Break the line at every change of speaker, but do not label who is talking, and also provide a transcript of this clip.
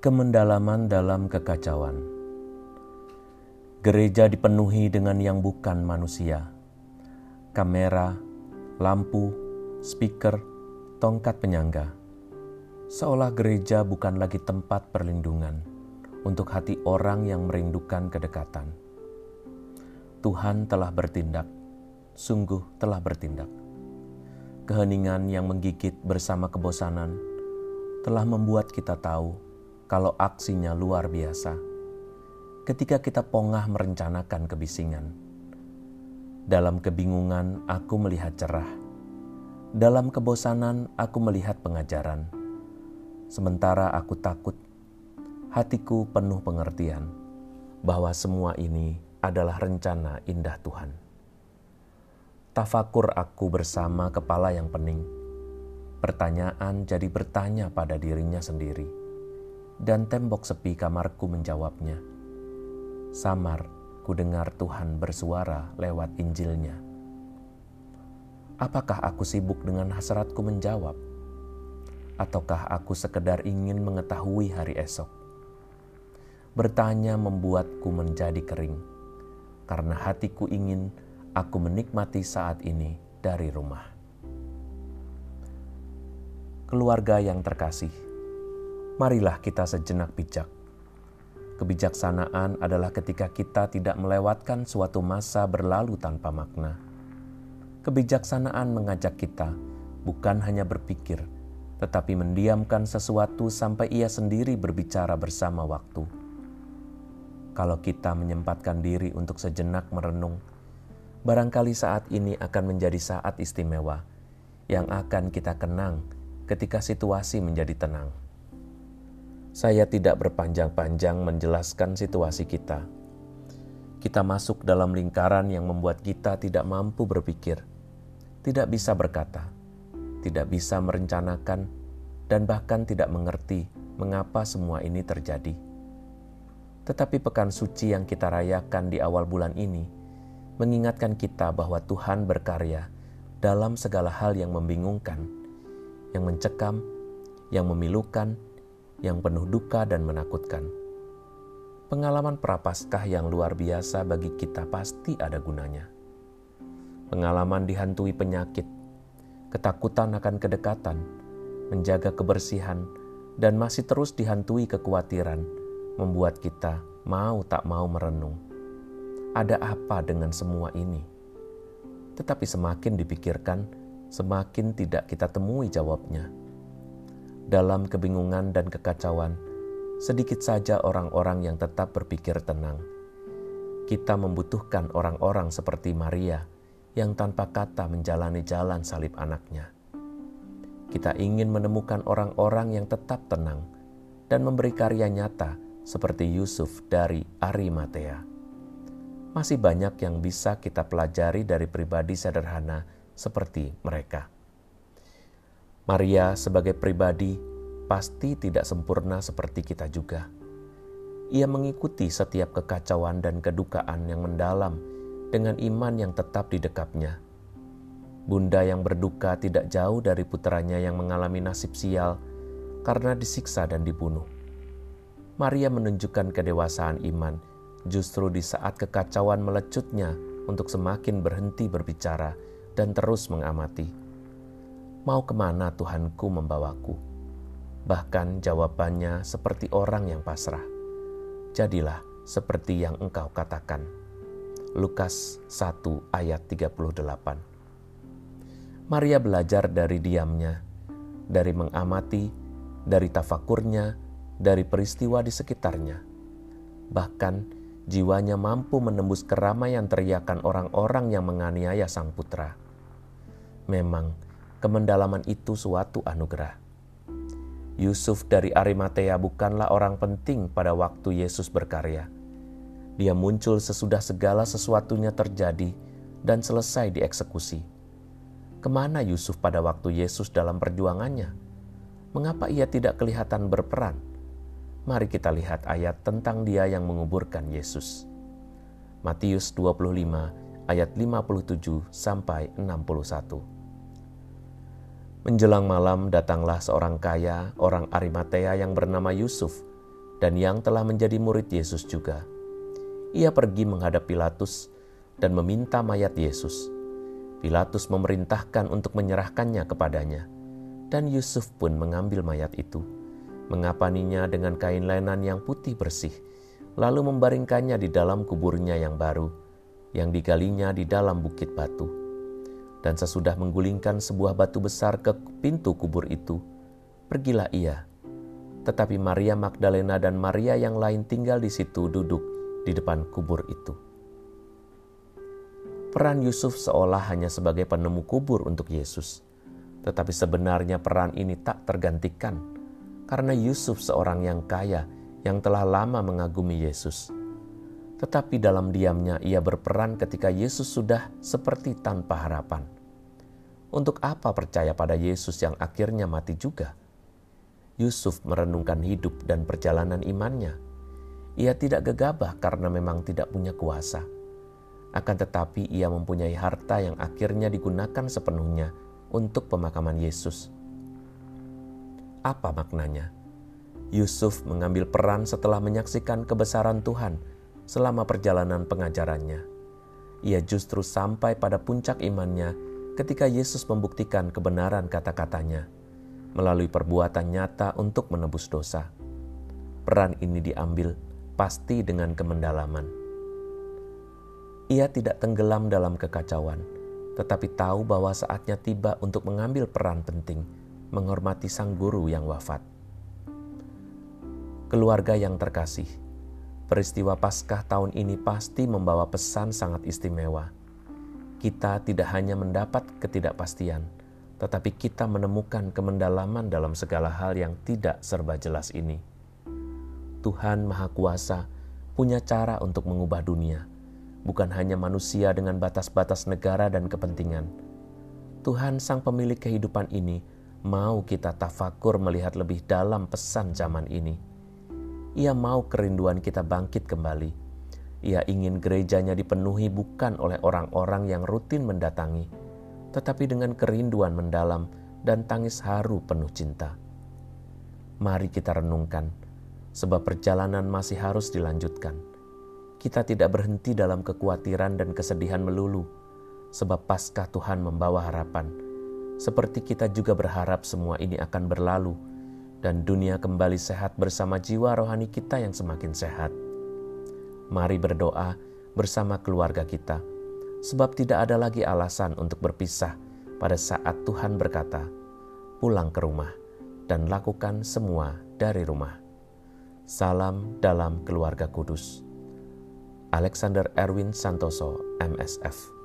Kemendalaman dalam kekacauan. Gereja dipenuhi dengan yang bukan manusia. Kamera, lampu, speaker, tongkat penyangga. Seolah gereja bukan lagi tempat perlindungan untuk hati orang yang merindukan kedekatan. Tuhan telah bertindak, sungguh telah bertindak. Keheningan yang menggigit bersama kebosanan telah membuat kita tahu kalau aksinya luar biasa. Ketika kita pongah merencanakan kebisingan, dalam kebingungan aku melihat cerah, dalam kebosanan aku melihat pengajaran. Sementara aku takut, hatiku penuh pengertian bahwa semua ini adalah rencana indah Tuhan. Tafakur aku bersama kepala yang pening. Pertanyaan jadi bertanya pada dirinya sendiri dan tembok sepi kamarku menjawabnya. Samar, ku dengar Tuhan bersuara lewat Injilnya. Apakah aku sibuk dengan hasratku menjawab? Ataukah aku sekedar ingin mengetahui hari esok? Bertanya membuatku menjadi kering, karena hatiku ingin aku menikmati saat ini dari rumah. Keluarga yang terkasih, marilah kita sejenak bijak. Kebijaksanaan adalah ketika kita tidak melewatkan suatu masa berlalu tanpa makna. Kebijaksanaan mengajak kita bukan hanya berpikir, tetapi mendiamkan sesuatu sampai ia sendiri berbicara bersama waktu. Kalau kita menyempatkan diri untuk sejenak merenung, barangkali saat ini akan menjadi saat istimewa yang akan kita kenang ketika situasi menjadi tenang. Saya tidak berpanjang-panjang menjelaskan situasi kita. Kita masuk dalam lingkaran yang membuat kita tidak mampu berpikir, tidak bisa berkata, tidak bisa merencanakan, dan bahkan tidak mengerti mengapa semua ini terjadi. Tetapi pekan suci yang kita rayakan di awal bulan ini mengingatkan kita bahwa Tuhan berkarya dalam segala hal yang membingungkan, yang mencekam, yang memilukan, yang penuh duka dan menakutkan. Pengalaman prapaskah yang luar biasa bagi kita pasti ada gunanya. Pengalaman dihantui penyakit, ketakutan akan kedekatan, menjaga kebersihan, dan masih terus dihantui kekhawatiran, membuat kita mau tak mau merenung. Ada apa dengan semua ini? Tetapi semakin dipikirkan, semakin tidak kita temui jawabnya dalam kebingungan dan kekacauan, sedikit saja orang-orang yang tetap berpikir tenang. Kita membutuhkan orang-orang seperti Maria yang tanpa kata menjalani jalan salib anaknya. Kita ingin menemukan orang-orang yang tetap tenang dan memberi karya nyata seperti Yusuf dari Arimatea. Masih banyak yang bisa kita pelajari dari pribadi sederhana seperti mereka. Maria sebagai pribadi pasti tidak sempurna seperti kita juga. Ia mengikuti setiap kekacauan dan kedukaan yang mendalam dengan iman yang tetap di dekapnya. Bunda yang berduka tidak jauh dari putranya yang mengalami nasib sial karena disiksa dan dibunuh. Maria menunjukkan kedewasaan iman justru di saat kekacauan melecutnya untuk semakin berhenti berbicara dan terus mengamati Mau ke mana Tuhanku membawaku? Bahkan jawabannya seperti orang yang pasrah. Jadilah seperti yang engkau katakan. Lukas 1 ayat 38 Maria belajar dari diamnya, dari mengamati, dari tafakurnya, dari peristiwa di sekitarnya. Bahkan jiwanya mampu menembus keramaian teriakan orang-orang yang menganiaya sang putra. Memang, kemendalaman itu suatu anugerah. Yusuf dari Arimatea bukanlah orang penting pada waktu Yesus berkarya. Dia muncul sesudah segala sesuatunya terjadi dan selesai dieksekusi. Ke mana Yusuf pada waktu Yesus dalam perjuangannya? Mengapa ia tidak kelihatan berperan? Mari kita lihat ayat tentang dia yang menguburkan Yesus. Matius 25 ayat 57 sampai 61. Menjelang malam datanglah seorang kaya, orang Arimatea yang bernama Yusuf, dan yang telah menjadi murid Yesus juga. Ia pergi menghadap Pilatus dan meminta mayat Yesus. Pilatus memerintahkan untuk menyerahkannya kepadanya, dan Yusuf pun mengambil mayat itu, mengapaninya dengan kain lenan yang putih bersih, lalu membaringkannya di dalam kuburnya yang baru, yang digalinya di dalam bukit batu. Dan sesudah menggulingkan sebuah batu besar ke pintu kubur itu, pergilah ia tetapi Maria Magdalena dan Maria yang lain tinggal di situ duduk di depan kubur itu. Peran Yusuf seolah hanya sebagai penemu kubur untuk Yesus, tetapi sebenarnya peran ini tak tergantikan karena Yusuf seorang yang kaya yang telah lama mengagumi Yesus. Tetapi dalam diamnya ia berperan ketika Yesus sudah seperti tanpa harapan. Untuk apa percaya pada Yesus yang akhirnya mati juga? Yusuf merenungkan hidup dan perjalanan imannya. Ia tidak gegabah karena memang tidak punya kuasa. Akan tetapi ia mempunyai harta yang akhirnya digunakan sepenuhnya untuk pemakaman Yesus. Apa maknanya? Yusuf mengambil peran setelah menyaksikan kebesaran Tuhan selama perjalanan pengajarannya. Ia justru sampai pada puncak imannya ketika Yesus membuktikan kebenaran kata-katanya melalui perbuatan nyata untuk menebus dosa. Peran ini diambil pasti dengan kemendalaman. Ia tidak tenggelam dalam kekacauan, tetapi tahu bahwa saatnya tiba untuk mengambil peran penting, menghormati sang guru yang wafat. Keluarga yang terkasih, peristiwa Paskah tahun ini pasti membawa pesan sangat istimewa. Kita tidak hanya mendapat ketidakpastian, tetapi kita menemukan kemendalaman dalam segala hal yang tidak serba jelas ini. Tuhan Maha Kuasa punya cara untuk mengubah dunia, bukan hanya manusia dengan batas-batas negara dan kepentingan. Tuhan, Sang Pemilik kehidupan ini, mau kita tafakur melihat lebih dalam pesan zaman ini. Ia mau kerinduan kita bangkit kembali. Ia ingin gerejanya dipenuhi bukan oleh orang-orang yang rutin mendatangi, tetapi dengan kerinduan mendalam dan tangis haru penuh cinta. Mari kita renungkan, sebab perjalanan masih harus dilanjutkan. Kita tidak berhenti dalam kekhawatiran dan kesedihan melulu, sebab pasca Tuhan membawa harapan. Seperti kita juga berharap semua ini akan berlalu, dan dunia kembali sehat bersama jiwa rohani kita yang semakin sehat. Mari berdoa bersama keluarga kita sebab tidak ada lagi alasan untuk berpisah pada saat Tuhan berkata, "Pulang ke rumah dan lakukan semua dari rumah." Salam dalam keluarga kudus. Alexander Erwin Santoso, MSF